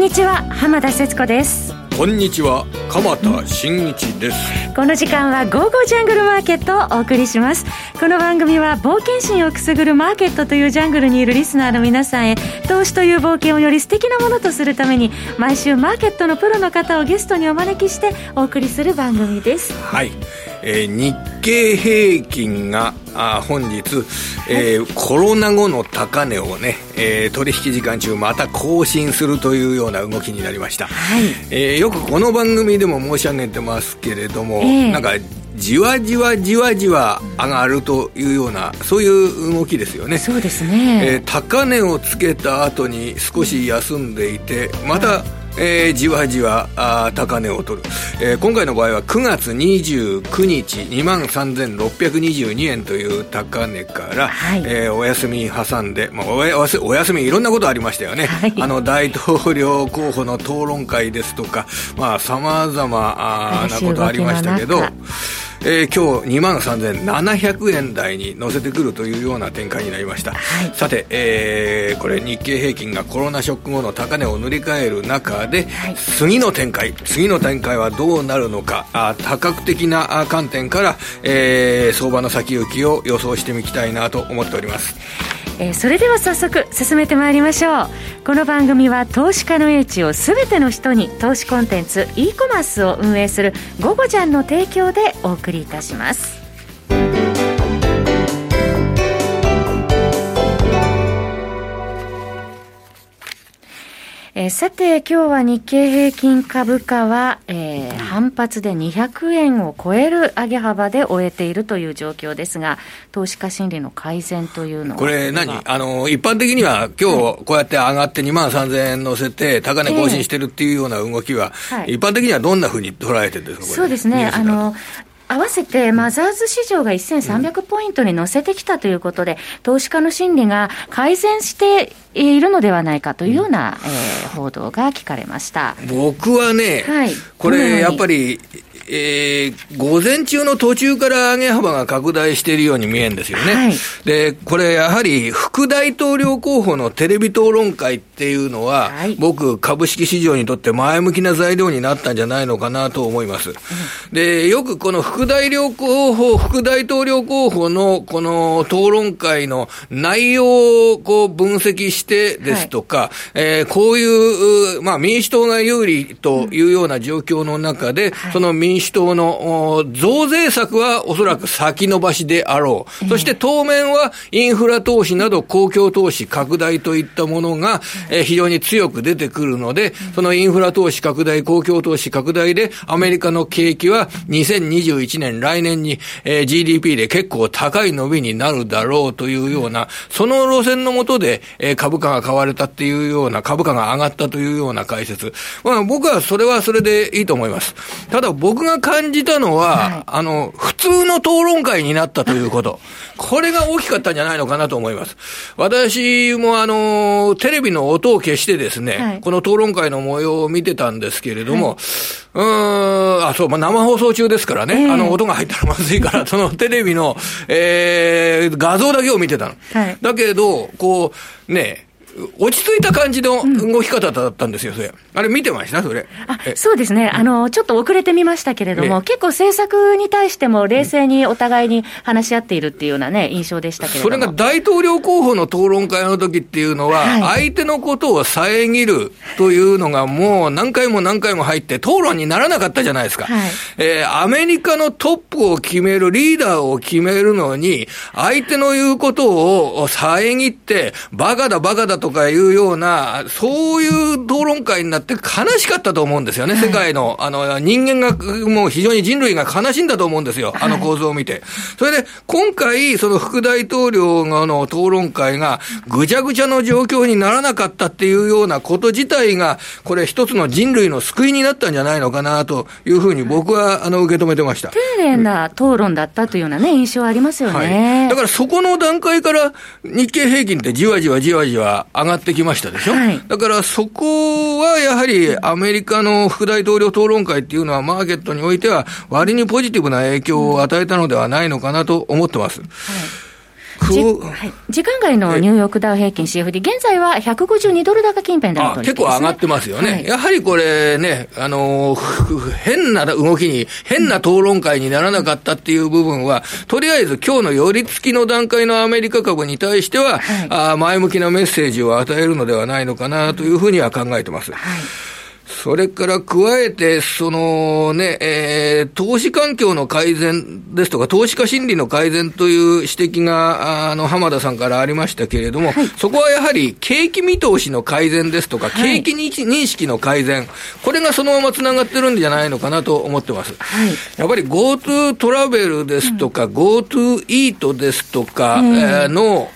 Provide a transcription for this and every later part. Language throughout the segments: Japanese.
んにちは浜田節子です。こんにちは鎌田新一です。この時間は「ゴーゴージャングルマーケット」をお送りします。この番組は冒険心をくすぐるマーケットというジャングルにいるリスナーの皆さんへ投資という冒険をより素敵なものとするために毎週マーケットのプロの方をゲストにお招きしてお送りする番組です。はいえー、日経平均があ本日、えー、コロナ後の高値をね、えー、取引時間中また更新するというような動きになりました、はい、えー、よくこの番組でも申し上げてますけれども、えー、なんかじわじわじわじわ上がるというような、そういう動きですよね。そうですね。えー、高値をつけた後に少し休んでいて、また、はいえー、じわじわあ高値を取る、えー、今回の場合は9月29日2万3622円という高値から、はい、えー、お休み挟んで、まあ、おやお休みいろんなことありましたよね、はい、あの大統領候補の討論会ですとかさまざ、まなことありましたけどえー、今日2万3700円台に乗せてくるというような展開になりました、はい、さて、えー、これ日経平均がコロナショック後の高値を塗り替える中で、はい、次の展開次の展開はどうなるのか。あ多角的な観点から、えー、相場の先行きを予想してみたいなと思っております。えー、それでは早速進めてまいりましょう。この番組は投資家の英知を全ての人に投資コンテンツ e コマースを運営する「ゴゴジャン」の提供でお送りいたします。えー、さて、今日は日経平均株価は、えー、反発で200円を超える上げ幅で終えているという状況ですが、投資家心理の改善というのはこれ何、あの一般的には、今日こうやって上がって2万3000円乗せて、高値更新してるっていうような動きは、えー。はい、一般的にはどんなふうに捉えてるんですか、そうですね。あの合わせてマザーズ市場が1300ポイントに乗せてきたということで、投資家の心理が改善しているのではないかというような、えー、報道が聞かれました。僕はね、はい、これやっぱりえー、午前中の途中から上げ幅が拡大しているように見えるんですよね。はい、で、これやはり副大統領候補のテレビ討論会っていうのは、はい、僕、株式市場にとって前向きな材料になったんじゃないのかなと思います。うん、で、よくこの副大領候補、副大統領候補のこの討論会の内容をこう分析してですとか、はい、えー、こういう、まあ民主党が有利というような状況の中で、うん、その民主党の増税策はおそらく先延ばしであろう。そして当面はインフラ投資など公共投資拡大といったものが非常に強く出てくるので、そのインフラ投資拡大、公共投資拡大でアメリカの景気は2021年来年に GDP で結構高い伸びになるだろうというような、その路線のもとで株価が買われたっていうような、株価が上がったというような解説。まあ僕はそれはそれでいいと思います。ただ僕がが感じたのは、はい、あの、普通の討論会になったということ。これが大きかったんじゃないのかなと思います。私もあの、テレビの音を消してですね、はい、この討論会の模様を見てたんですけれども、はい、うん、あ、そう、まあ、生放送中ですからね、えー、あの、音が入ったらまずいから、そのテレビの、えー、画像だけを見てたの。はい、だけど、こう、ね、落ち着いた感じの動き方だったんですよ、それ。あれ見てました？それ。あ、そうですね。あの、ちょっと遅れてみましたけれども、結構政策に対しても冷静にお互いに話し合っているっていうようなね、印象でしたけれども。それが大統領候補の討論会の時っていうのは、相手のことを遮るというのがもう何回も何回も入って討論にならなかったじゃないですか。はい、えー、アメリカのトップを決める、リーダーを決めるのに、相手の言うことを遮って、バカだバカだとかいうような、そういう討論会になって悲しかったと思うんですよね、世界の、あの、人間が、もう非常に人類が悲しんだと思うんですよ、あの構図を見て。それで、今回、その副大統領の討論会が、ぐちゃぐちゃの状況にならなかったっていうようなこと自体が、これ一つの人類の救いになったんじゃないのかなというふうに僕は、あの、受け止めてました。丁寧な討論だったというようなね、印象ありますよね。はい、だからそこの段階から日経平均ってじわじわじわじわ上がってきましたでしょ、はい、だからそこはやはりアメリカの副大統領討論会っていうのは、マーケットにおいては、割にポジティブな影響を与えたのではないのかなと思ってます。はいはい、時間外のニューヨークダウ平均 CFD、現在は152ドル高近辺での取引、ね、結構上がってますよね、はい、やはりこれね、あのー、変な動きに、変な討論会にならなかったっていう部分は、とりあえず今日の寄り付きの段階のアメリカ株に対しては、はい、あ前向きなメッセージを与えるのではないのかなというふうには考えてます。はいそれから加えて、そのね、えー、投資環境の改善ですとか、投資家心理の改善という指摘が、あの、浜田さんからありましたけれども、はい、そこはやはり景気見通しの改善ですとか、はい、景気認識の改善、これがそのままつながってるんじゃないのかなと思ってます。はい、やっぱり GoTo トラベルですとか、うん、GoTo イートですとか、えー、の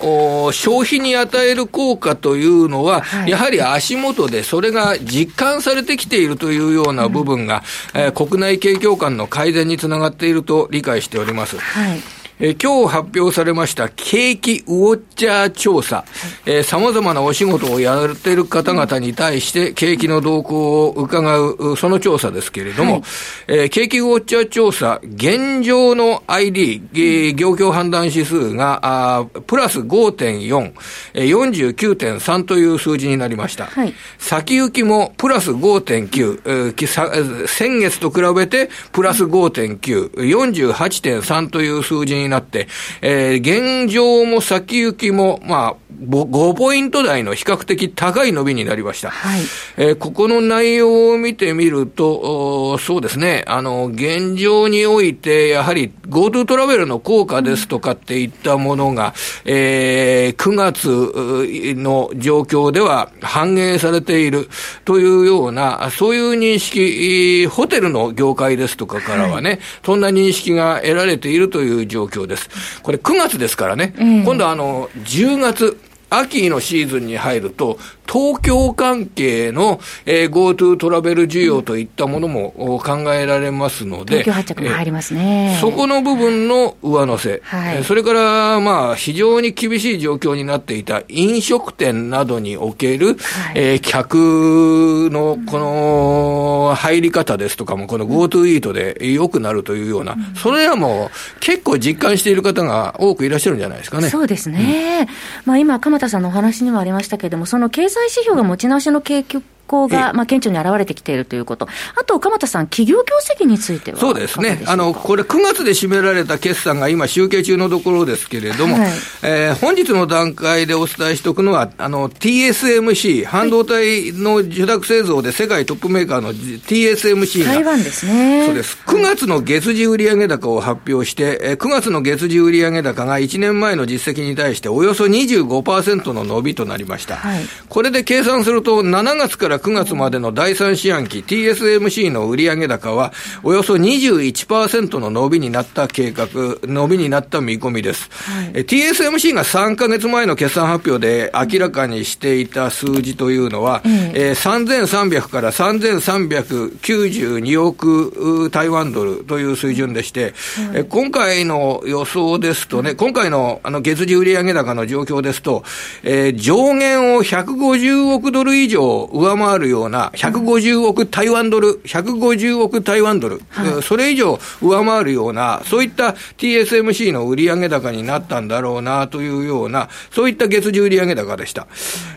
消費に与える効果というのは、やはり足元でそれが実感されててきているというような部分が、うん、えー、国内景況感の改善につながっていると理解しております。はいえー、今日発表されました景気ウォッチャー調査、えー、様々なお仕事をやっている方々に対して景気の動向を伺う、その調査ですけれども、はい、えー、景気ウォッチャー調査、現状の ID、えー、業況判断指数が、あプラス5.4、えー、49.3という数字になりました。はい、先行きもプラス5.9、えー、先月と比べてプラス5.9、48.3という数字にになって、えー、現状も先行きも、まあ、5ポイント台の比較的高い伸びになりました。はい、えー、ここの内容を見てみると、そうですね、あの、現状において、やはり GoTo トラベルの効果ですとかっていったものが、えー、9月の状況では反映されているというような、そういう認識、ホテルの業界ですとかからはね、はい、そんな認識が得られているという状況です。これ9月ですからね、今度あの、10月、秋のシーズンに入ると、東京関係の、えー、GoTo トラベル需要といったものも考えられますので、東京発着も入りますね、えー、そこの部分の上乗せ、はい、それから、まあ、非常に厳しい状況になっていた飲食店などにおける、はい、えー、客のこの入り方ですとかも、この GoTo イートで良くなるというような、うん、それはもう結構実感している方が多くいらっしゃるんじゃないですかね。そうですね。うん、まあ今、鎌田さんのお話にもありましたけれども、その経済指標が持ち直しの景気向が、まあ、顕著に現れてきているということ、あと、鎌田さん、企業業績についてはそうですね、あのこれ、9月で占められた決算が今、集計中のところですけれども、はい、えー、本日の段階でお伝えしておくのは、あの TSMC、半導体の受託製造で世界トップメーカーの TSMC が、台湾ですね。そうです。9月の月次売上高を発表して、9月の月次売上高が1年前の実績に対して、およそ25%の伸びとなりました。はい、これで計算すると、7月から9月までの第3四半期、TSMC の売上高は、およそ21%の伸びになった計画、伸びになった見込みです。はい、TSMC が3か月前の決算発表で明らかにしていた数字というのは、うん、えー、3300から3392億台湾ドルという水準でして、はい、今回の予想ですとね、今回のあの月次売上高の状況ですと、えー、上限を150億ドル以上上回るような150億台湾ドル、150億台湾ドル、はい、それ以上上回るような、そういった TSMC の売上高になったんだろうなというような、そういった月次売上高でした。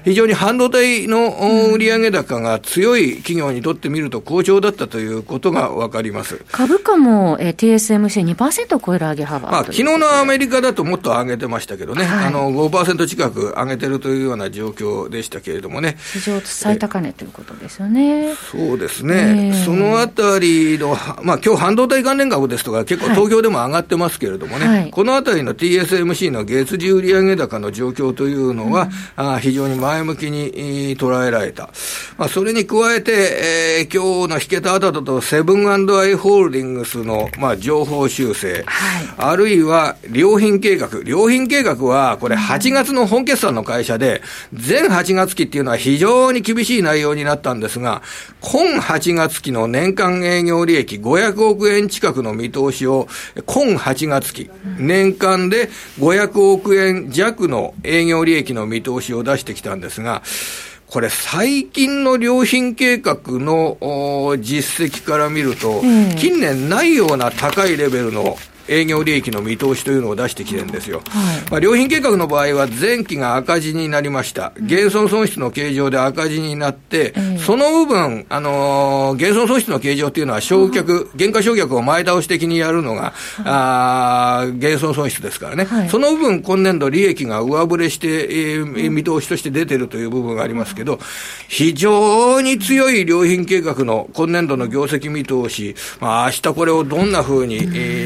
非常に半導体の売上高が強い企業にとってみると好調だったということがわかります。株価も、えー、TSMC2% を超える上げ幅まあ、昨日のアメリカだともっと上げてましたけどね、はい、あの5%近く上げてるというような状況でしたけれどもね。史上最高値ということですよね。そうですね。えー、そのあたりの、まあ今日半導体関連株ですとか結構東京でも上がってますけれどもね、はい、このあたりの TSMC の月次売上高の状況というのは、うん、あ非常に前向きに捉えられた。まあそれに加えて、えー、今日の引けたあたとセブンアイ・ホールディングスの、まあ、情報修正、はい、あるいは良品計画。良品計画は、これ8月の本決算の会社で、全8月期っていうのは非常に厳しい内容になったんですが、今8月期の年間営業利益500億円近くの見通しを、今8月期、年間で500億円弱の営業利益の見通しを出してきたんですが、これ、最近の良品計画の実績から見ると、近年ないような高いレベルの営業利益の見通しというのを出してきてるんですよ。はい、まあ、良品計画の場合は前期が赤字になりました。減損損失の計上で赤字になって、うん、その部分、あのー、減損損失の計上っていうのは償却、減価償却を前倒し的にやるのが、あ減損損失ですからね。はい、その部分、今年度利益が上振れして、えー、見通しとして出てるという部分がありますけど、非常に強い良品計画の今年度の業績見通し、まあ、明日これをどんなふうに、え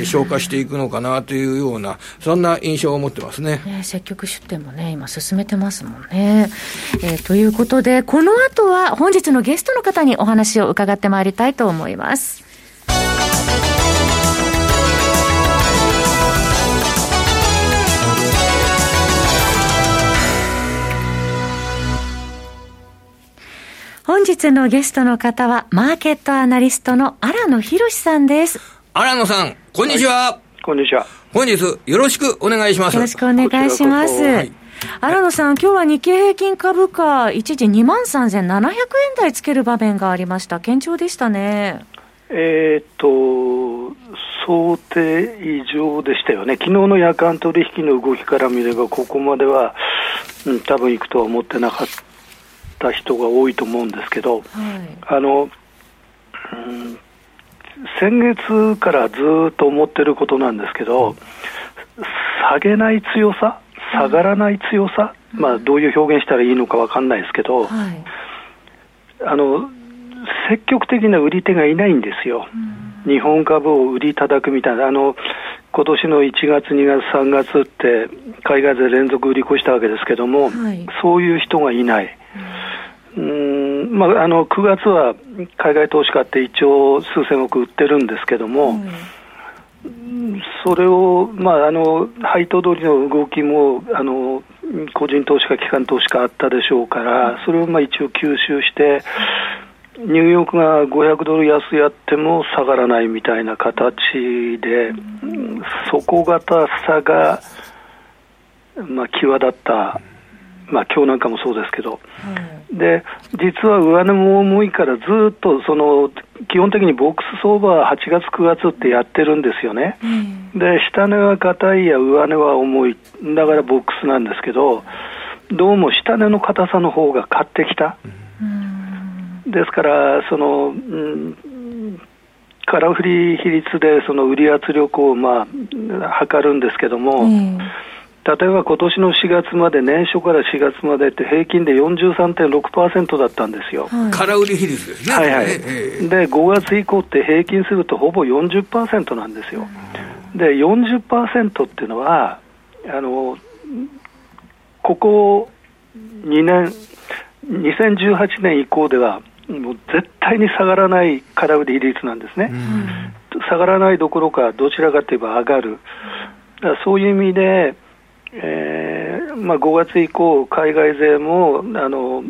ー、消化していくのかなというような、そんな印象を持ってますね。ね積極出店もね、今進めてますもんね。えー、ということで、この後は本日のゲストの方にお話を伺ってまいりたいと思います。本日のゲストの方は、マーケットアナリストの荒野博さんです。荒野さん、こんにちは。はい、こんにちは。本日、よろしくお願いします。よろしくお願いします。荒野さん、今日は日経平均株価、一時2万3700円台つける場面がありました。堅調でしたね。えー、っと、想定以上でしたよね、昨日の夜間取引の動きから見れば、ここまでは、うん、多分行くとは思ってなかった人が多いと思うんですけど、はい、あの、うん、先月からずっと思ってることなんですけど、下げない強さ、下がらない強さ、うん、まあ、どういう表現したらいいのか分かんないですけど、はい、あの積極的な売り手がいないんですよ、うん、日本株を売り叩くみたいな、あの今年の1月、2月、3月って、海外で連続売り越したわけですけども、はい、そういう人がいない。うんまあ、あの9月は海外投資家って一応数千億売ってるんですけども、うん、それを、まあ、あの配当通りの動きもあの個人投資家、機関投資家あったでしょうから、それをまあ一応吸収して、ニューヨークが500ドル安やっても下がらないみたいな形で、底堅さが、まあ、際立った、まあ今日なんかもそうですけど、で実は上値も重いからずっとその基本的にボックス相場は8月、9月ってやってるんですよね、で下値は硬いや上値は重い、だからボックスなんですけど、どうも下値の硬さの方が買ってきた。ですから、その、うん、空振り比率でその売り圧力をまあ測るんですけども、例えば今年の4月まで、年初から4月までって平均で43.6%だったんですよ。はい、空売り比率ですね。はいはい。で、5月以降って平均するとほぼ40%なんですよ。で、40%っていうのは、あの、ここ2年、2018年以降では、もう絶対に下がらない空売り比率なんですね。下がらないどころか、どちらかといえば上がる。だからそういう意味で、えーまあ、5月以降、海外勢もあの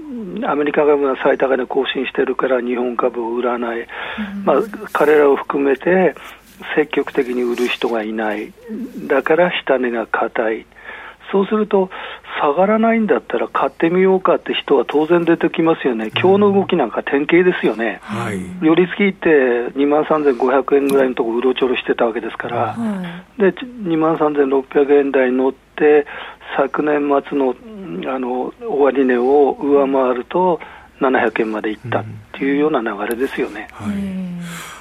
アメリカ株が最高値更新してるから日本株を売らない、うん、まあ、彼らを含めて積極的に売る人がいない、だから下値が硬い。そうすると、下がらないんだったら買ってみようかって人は当然出てきますよね、今日の動きなんか典型ですよね、はい、寄り付きって2万3500円ぐらいのところ、うろちょろしてたわけですから、はい、で2万3600円台に乗って、昨年末のあの終値を上回ると、700円までいったっていうような流れですよね。はい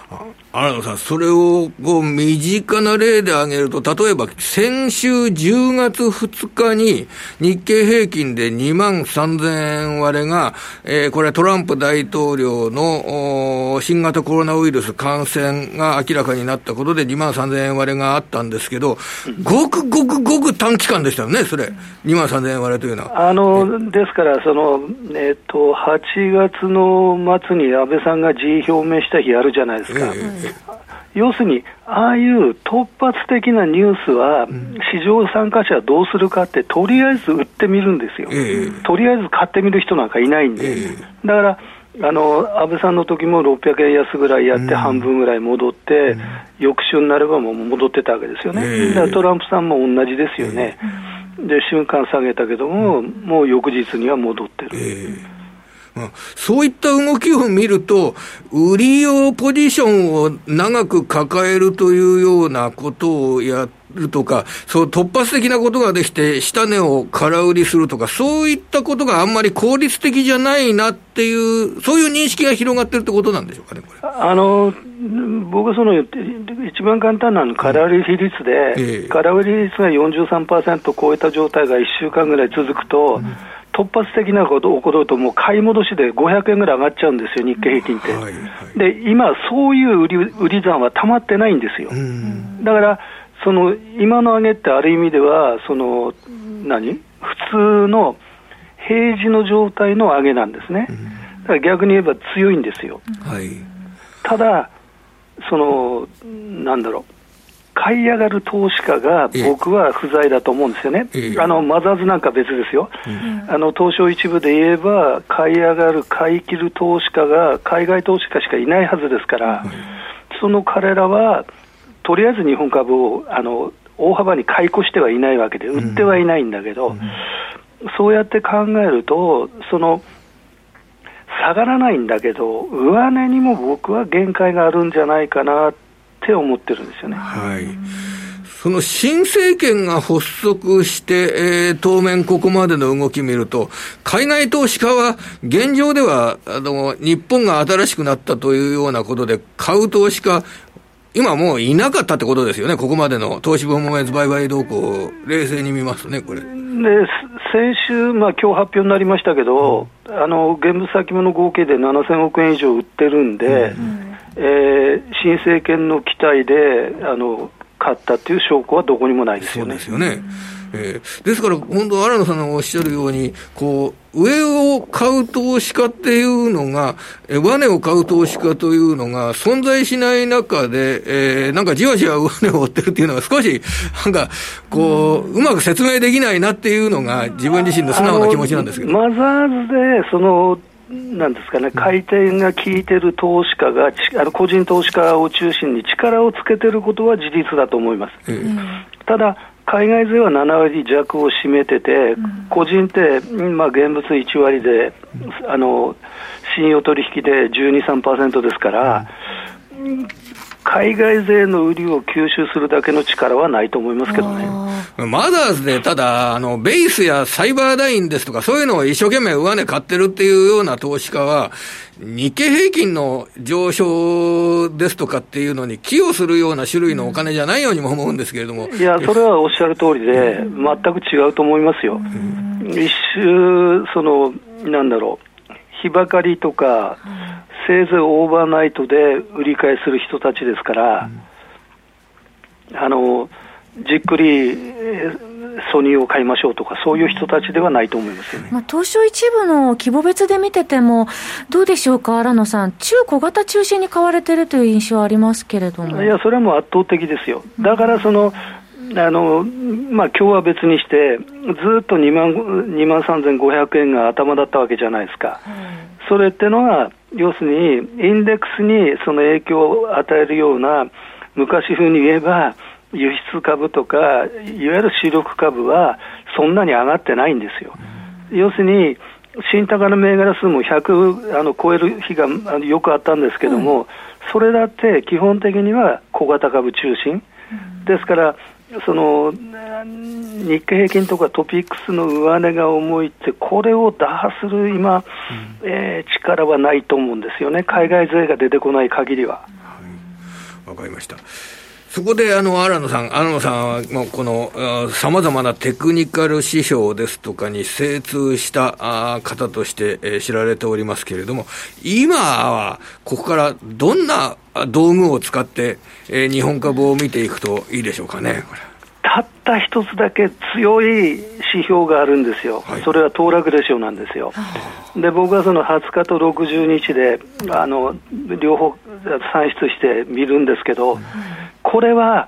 新野さん、それをこう身近な例で挙げると、例えば先週10月2日に日経平均で2万3000円割れが、えー、これトランプ大統領の新型コロナウイルス感染が明らかになったことで2万3000円割れがあったんですけど、ごくごくごく短期間でしたよね、それ、2万3000円割れというのは。あのですから、その、えっ、と、8月の末に安倍さんが辞意表明した日あるじゃないですかか。要するに、ああいう突発的なニュースは、市場参加者はどうするかって、とりあえず売ってみるんですよ、とりあえず買ってみる人なんかいないんで、だからあの安倍さんの時も600円安ぐらいやって、半分ぐらい戻って、翌週になればもう戻ってたわけですよね、だからトランプさんも同じですよね、で瞬間下げたけども、もう翌日には戻ってる。うん、そういった動きを見ると、売り用ポジションを長く抱えるというようなことをやるとか、そう突発的なことができて、下値を空売りするとか、そういったことがあんまり効率的じゃないなっていう、そういう認識が広がってるってことなんでしょうかね、これ。あの僕はその一番簡単なの空売り比率で、えー、空売り率が43%超えた状態が1週間ぐらい続くと、うん突発的なこと起こると、もう買い戻しで500円ぐらい上がっちゃうんですよ、日経平均って。はいはい、で、今、そういう売り売り算はたまってないんですよ。だから、その今の上げってある意味では、その何？普通の平時の状態の上げなんですね。だから逆に言えば強いんですよ。はい、ただ、その、なんだろう。買い上がる投資家が僕は不在だと思うんですよね、あのマザーズなんか別ですよ、あの東証一部で言えば、買い上がる、買い切る投資家が海外投資家しかいないはずですから、その彼らは、とりあえず日本株をあの大幅に買い越してはいないわけで、売ってはいないんだけど、そうやって考えると、その下がらないんだけど、上値にも僕は限界があるんじゃないかなってって思ってるんですよね。はいその新政権が発足して、えー、当面ここまでの動き見ると、海外投資家は現状では、あの、日本が新しくなったというようなことで、買う投資家、今もういなかったってことですよね、ここまでの投資分も売買動向を冷静に見ますとね、これ。で先週、まあ今日発表になりましたけど、うん、あの現物先物合計で7000億円以上売ってるんで、うんえー、新政権の期待であの買ったっていう証拠はどこにもないですよね。そうですよね。えー、ですから、本当、新野さんがおっしゃるように、こう、上を買う投資家っていうのが、えー、値を買う投資家というのが存在しない中で、えー、なんかじわじわ上値を追ってるっていうのが少し、なんか、こう、うまく説明できないなっていうのが自分自身の素直な気持ちなんですけど。マザーズで、その、なんですかね、回転が効いてる投資家が、あの個人投資家を中心に力をつけてることは事実だと思います。うん、ただ海外勢は7割弱を占めてて、うん、個人って、まあ、現物1割で、あの信用取引で12、3%ですから、うん海外勢の売りを吸収するだけの力はないと思いますけどね。マザーズで、ただ、あの、ベースやサイバーダインですとか、そういうのを一生懸命上値買ってるっていうような投資家は、日経平均の上昇ですとかっていうのに寄与するような種類のお金じゃないようにも思うんですけれども。いや、それはおっしゃる通りで、全く違うと思いますよ。一周、その、なんだろう。日ばかりとか、せいぜいオーバーナイトで売り買いする人たちですから、あのじっくりソニーを買いましょうとか、そういう人たちではないと思いますよね、まあ、東証一部の規模別で見てても、どうでしょうか、新野さん、中小型中心に買われてるという印象はありますけれども。いや、それはもう圧倒的ですよ。だからその、あのまあ今日は別にして、ずっと2万 ,2 万3500円が頭だったわけじゃないですか、それってのは、要するに、インデックスにその影響を与えるような、昔風に言えば、輸出株とか、いわゆる主力株は、そんなに上がってないんですよ。要するに、新高の銘柄数も100あの超える日がよくあったんですけども、うん、それだって基本的には小型株中心、うん、ですから、その日経平均とかトピックスの上値が重いって、これを打破する今、うん、えー、力はないと思うんですよね、海外勢が出てこない限りは。わ、はい、かりました。そこで、あの、荒野さん、荒野さんは、もう、この、さまざまなテクニカル指標ですとかに精通した方として、えー、知られておりますけれども、今は、ここからどんな道具を使って、えー、日本株を見ていくといいでしょうかね、これ。たった一つだけ強い指標があるんですよ、はい、それは騰落レシオなんですよ。で、僕はその20日と60日で、あの両方算出して見るんですけど、これは、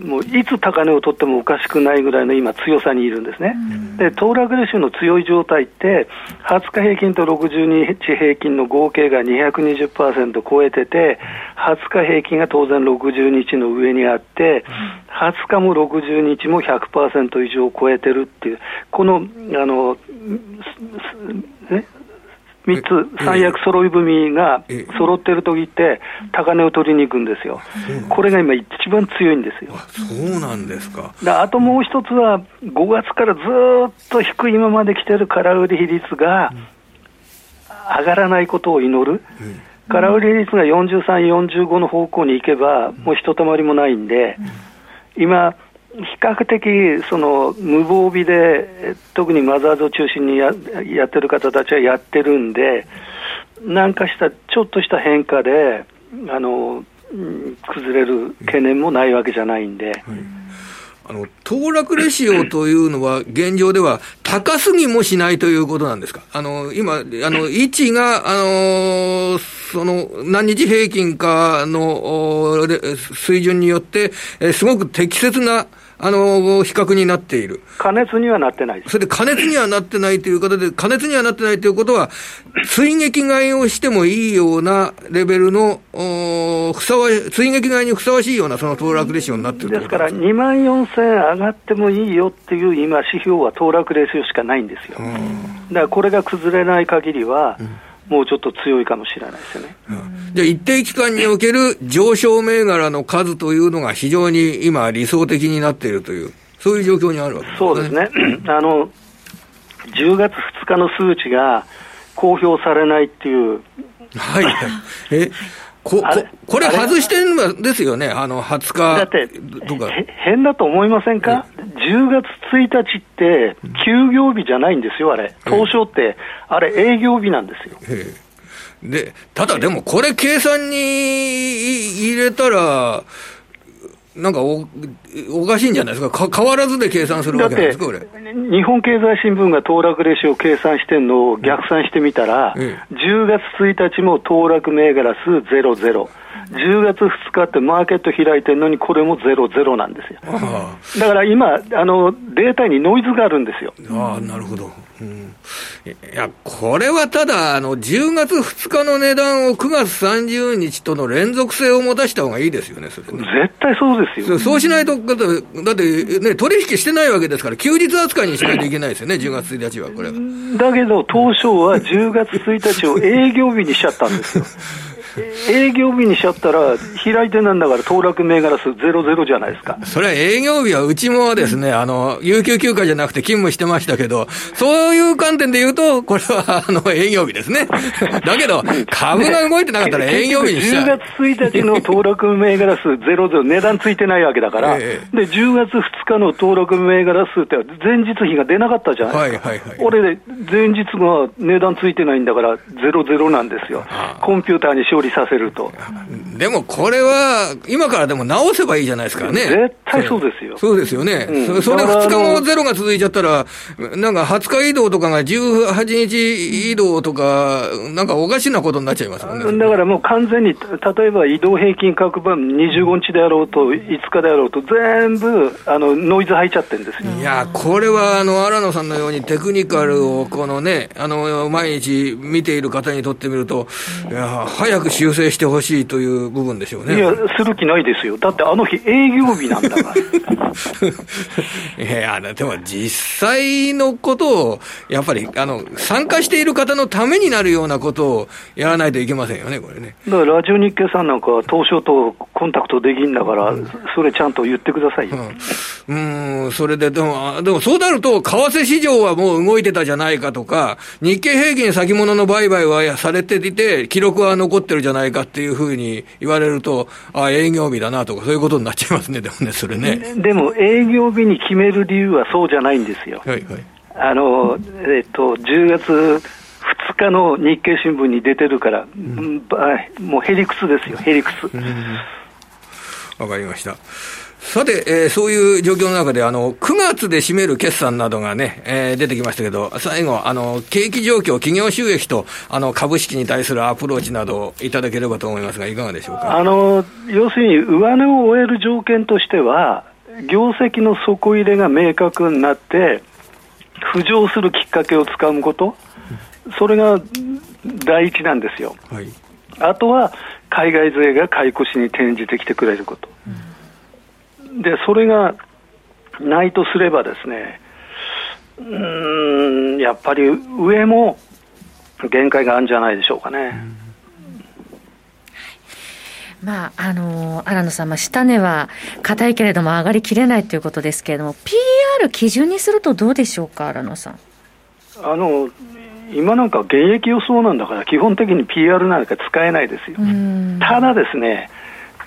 もういつ高値を取ってもおかしくないぐらいの今、強さにいるんですね。で、騰落レシオの強い状態って、20日平均と62日平均の合計が220%超えてて、20日平均が当然60日の上にあって、20日も60日も100%以上超えてるっていう、この、あの、ね、3つ、三役揃い踏みが揃ってる時って、高値を取りに行くんですよ、これが今、一番強いんですよ。そうなんですか。あともう一つは、5月からずっと低いままで来てる空売り比率が上がらないことを祈る。空売り比率が43、45の方向に行けば、もうひとたまりもないんで、今、比較的その無防備で、特にマザーズを中心にややってる方たちはやってるんで、なんかしたちょっとした変化で、あの崩れる懸念もないわけじゃないんで。あの、騰落レシオというのは、現状では高すぎもしないということなんですか？あの、今、あの、位置が、あの、その、何日平均かの水準によって、えすごく適切な、あの、比較になっている。加熱にはなってないそれで加熱にはなってないということで、加熱にはなってないということは、追撃買いをしてもいいようなレベルの、ふさわ追撃買いにふさわしいようなその騰落レシオになってるですか？ら、2万4000円上がってもいいよっていう今、指標は騰落レシオしかないんですよ。だからこれが崩れない限りは、うんもうちょっと強いかもしれないですよね。うん、じゃあ、一定期間における上昇銘柄の数というのが非常に今、理想的になっているという、そういう状況にあるわけですね。そうですね。あの、10月2日の数値が公表されないっていう。はい。え？こここれ外してるのですよね、あの20日。だって変だと思いませんか、10月1日って、休業日じゃないんですよ、あれ、東証って、あれ、営業日なんですよ。でただでも、これ、計算に入れたら、なんかおおかしいんじゃないですか？か、変わらずで計算するわけなんですか、これ日本経済新聞が騰落レシオを計算してるのを逆算してみたら、うん、10月1日も騰落銘柄数00。10月2日ってマーケット開いてるのに、これもゼロゼロなんですよ。だから今、あのデータにノイズがあるんですよ。あなるほど、うん、いや、これはただ、あの10月2日の値段を9月30日との連続性を持たした方がいいですよね、それね絶対そうですよ。そうしないと、だって、だってね、取引してないわけですから、休日扱いにしないといけないですよね、10月1日は、これは。だけど、東証は10月1日を営業日にしちゃったんですよ。営業日にしちゃったら、開いてなんだから、騰落銘柄数ゼロゼロじゃないですか。それは営業日はうちもですね、あの、有給休暇じゃなくて勤務してましたけど、そういう観点で言うと、これは、あの、営業日ですね。だけど、株が動いてなかったら営業日にしちゃう。10月1日の騰落銘柄数ゼロゼロ、値段ついてないわけだから、えで、10月2日の登録銘柄数って前日比が出なかったじゃないですか。はいはいはい。俺で、前日が値段ついてないんだから、ゼロゼロなんですよ。コンピューターに勝利りさせると。でもこれは、今からでも直せばいいじゃないですかね。絶対そうですよ。そうですよね。うん、それ2日もゼロが続いちゃったら、なんか20日移動とかが18日移動とか、なんかおかしなことになっちゃいますもんね。だからもう完全に、例えば移動平均各番25日であろうと、5日であろうと、全部あのノイズ入っちゃってるんですよ。いや、これはあの荒野さんのようにテクニカルをこのね、あの毎日見ている方にとってみると、いや早く修正してほしいという部分でしょうね。いや、する気ないですよ。だってあの日営業日なんだから。いや、でも実際のことを、やっぱり、あの、参加している方のためになるようなことをやらないといけませんよね、これね。だからラジオ日経さんなんかは東証とコンタクトできんだから、うん、それちゃんと言ってくださいよ。うん、うんそれで、でも、でもそうなると、為替市場はもう動いてたじゃないかとか、日経平均先物の売買はされていて、記録は残ってるじゃないかっていうふうに言われると、あ営業日だなとか、そういうことになっちゃいますね、でもね、それね。でも、営業日に決める理由はそうじゃないんですよ。はいはい。あの、えっと、10月2日の日経新聞に出てるから、うん、もうへりくつですよ、へりくつ。わかりました。さて、えー、そういう状況の中で、あの、9月で占める決算などがね、えー、出てきましたけど、最後、あの、景気状況、企業収益と、あの、株式に対するアプローチなどをいただければと思いますが、いかがでしょうか？あの、要するに、上値を終える条件としては、業績の底入れが明確になって、浮上するきっかけをつかむこと、それが第一なんですよ。はい、あとは、海外勢が買い越しに転じてきてくれること。うんで、それがないとすればですね、うん、やっぱり上も限界があるんじゃないでしょうかね。まあ、あのー、荒野さん、まあ、下値は硬いけれども上がりきれないということですけれども、PR 基準にするとどうでしょうか、荒野さん？あの今なんか現役予想なんだから、基本的に PR なんか使えないですよ。ただですね、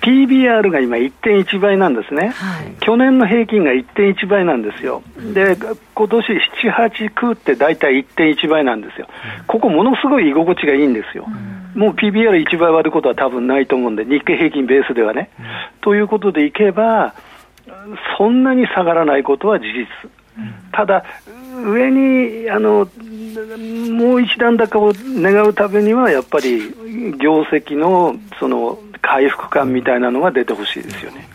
PBR が今1.1倍なんですね、はい、去年の平均が1.1倍なんですよ、で今年7、8、9って大体1.1倍なんですよ、ここ、ものすごい居心地がいいんですよ、もう PBR1 倍割ることは多分ないと思うんで、日経平均ベースではね。ということでいけば、そんなに下がらないことは事実。ただ、上にあのもう一段高を願うためには、やっぱり業績のその回復感みたいなのが出てほしいですよね。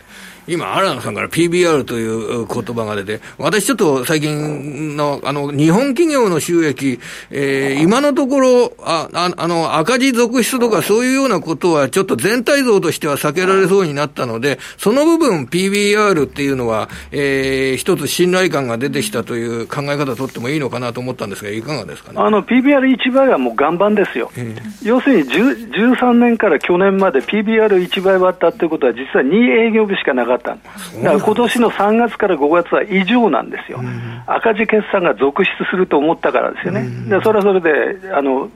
今、荒野さんから PBR という言葉が出て、私ちょっと最近の、あの、日本企業の収益、えー、今のところ、あ、ああの、赤字続出とかそういうようなことは、ちょっと全体像としては避けられそうになったので、その部分 PBR っていうのは、えー、一つ信頼感が出てきたという考え方をとってもいいのかなと思ったんですが、いかがですかね？あの、PBR1 倍はもう岩盤ですよ。えー、要するに13年から去年まで PBR1 倍割ったってことは、実は2営業日しかなかった。った、だ。から今年の3月から5月は異常なんですよ、赤字決算が続出すると思ったからですよね、でそれはそれであの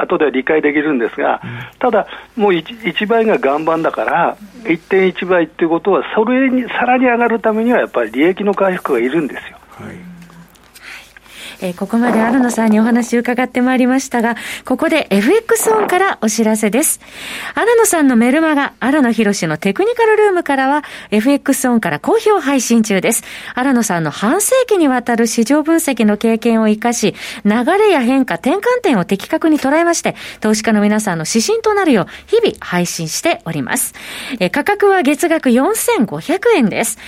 後では理解できるんですが、ただ、もう 1, 1倍が岩盤だから、1.1倍っていうことは、それにさらに上がるためには、やっぱり利益の回復がいるんですよ。はいえー、ここまでアルノさんにお話を伺ってまいりましたが、ここで FX オンからお知らせです。荒野さんのメルマガ、荒野博士のテクニカルルームからは、FX オンから好評配信中です。荒野さんの半世紀にわたる市場分析の経験を活かし、流れや変化、転換点を的確に捉えまして、投資家の皆さんの指針となるよう、日々配信しております。えー、価格は月額4500円です。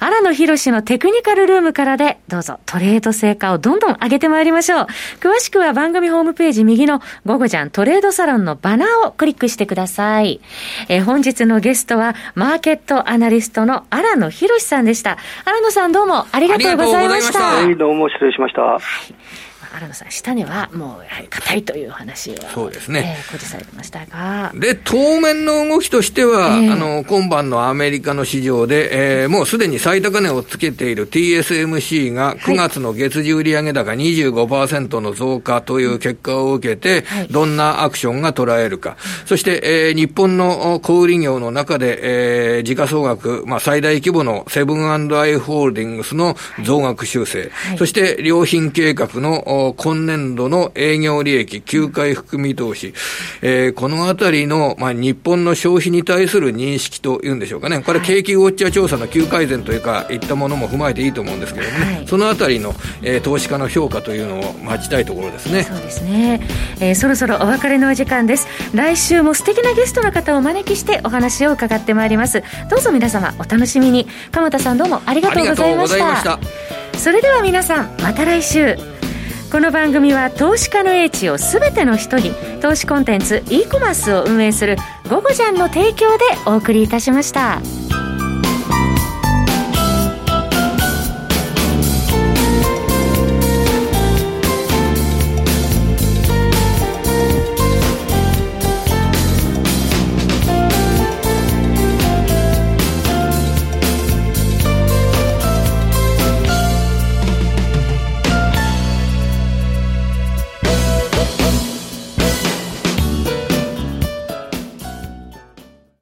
荒野博のテクニカルルームからで、どうぞトレード成果をどんどん上げてまいりましょう。詳しくは番組ホームページ右のゴゴジャントレードサロンのバナーをクリックしてください。えー、本日のゲストは、マーケットアナリストの荒野博さんでした。荒野さんどうもありがとうございました。はい、どうも失礼しました。はい新野さん、下値はもうやはり硬いという話を、そうですね、えー、示されてましたが。で、当面の動きとしては、えー、あの、今晩のアメリカの市場で、えー、もうすでに最高値をつけている TSMC が9月の月次売上高25%の増加という結果を受けて、はい、どんなアクションが捉えるか。そして、えー、日本の小売業の中で、えー、時価総額、まあ、最大規模のセブンアイ・ホールディングスの増額修正、はい、そして良品計画の今年度の営業利益、急回復見通し、えー、このあたりの、まあ、日本の消費に対する認識というんでしょうかね、これ、景気ウォッチャー調査の急改善というか、いったものも踏まえていいと思うんですけれどもね、はい、そのあたりの、えー、投資家の評価というのを待ちたいところですね。そうですね、えー、そろそろお別れのお時間です。来週も素敵なゲストの方をお招きしてお話を伺ってまいります。どうぞ皆様お楽しみに。鎌田さんどうもありがとうございました。それでは皆さん、また来週。この番組は投資家の英知をすべての人に投資コンテンツ e コマースを運営する「ゴゴジャン」の提供でお送りいたしました。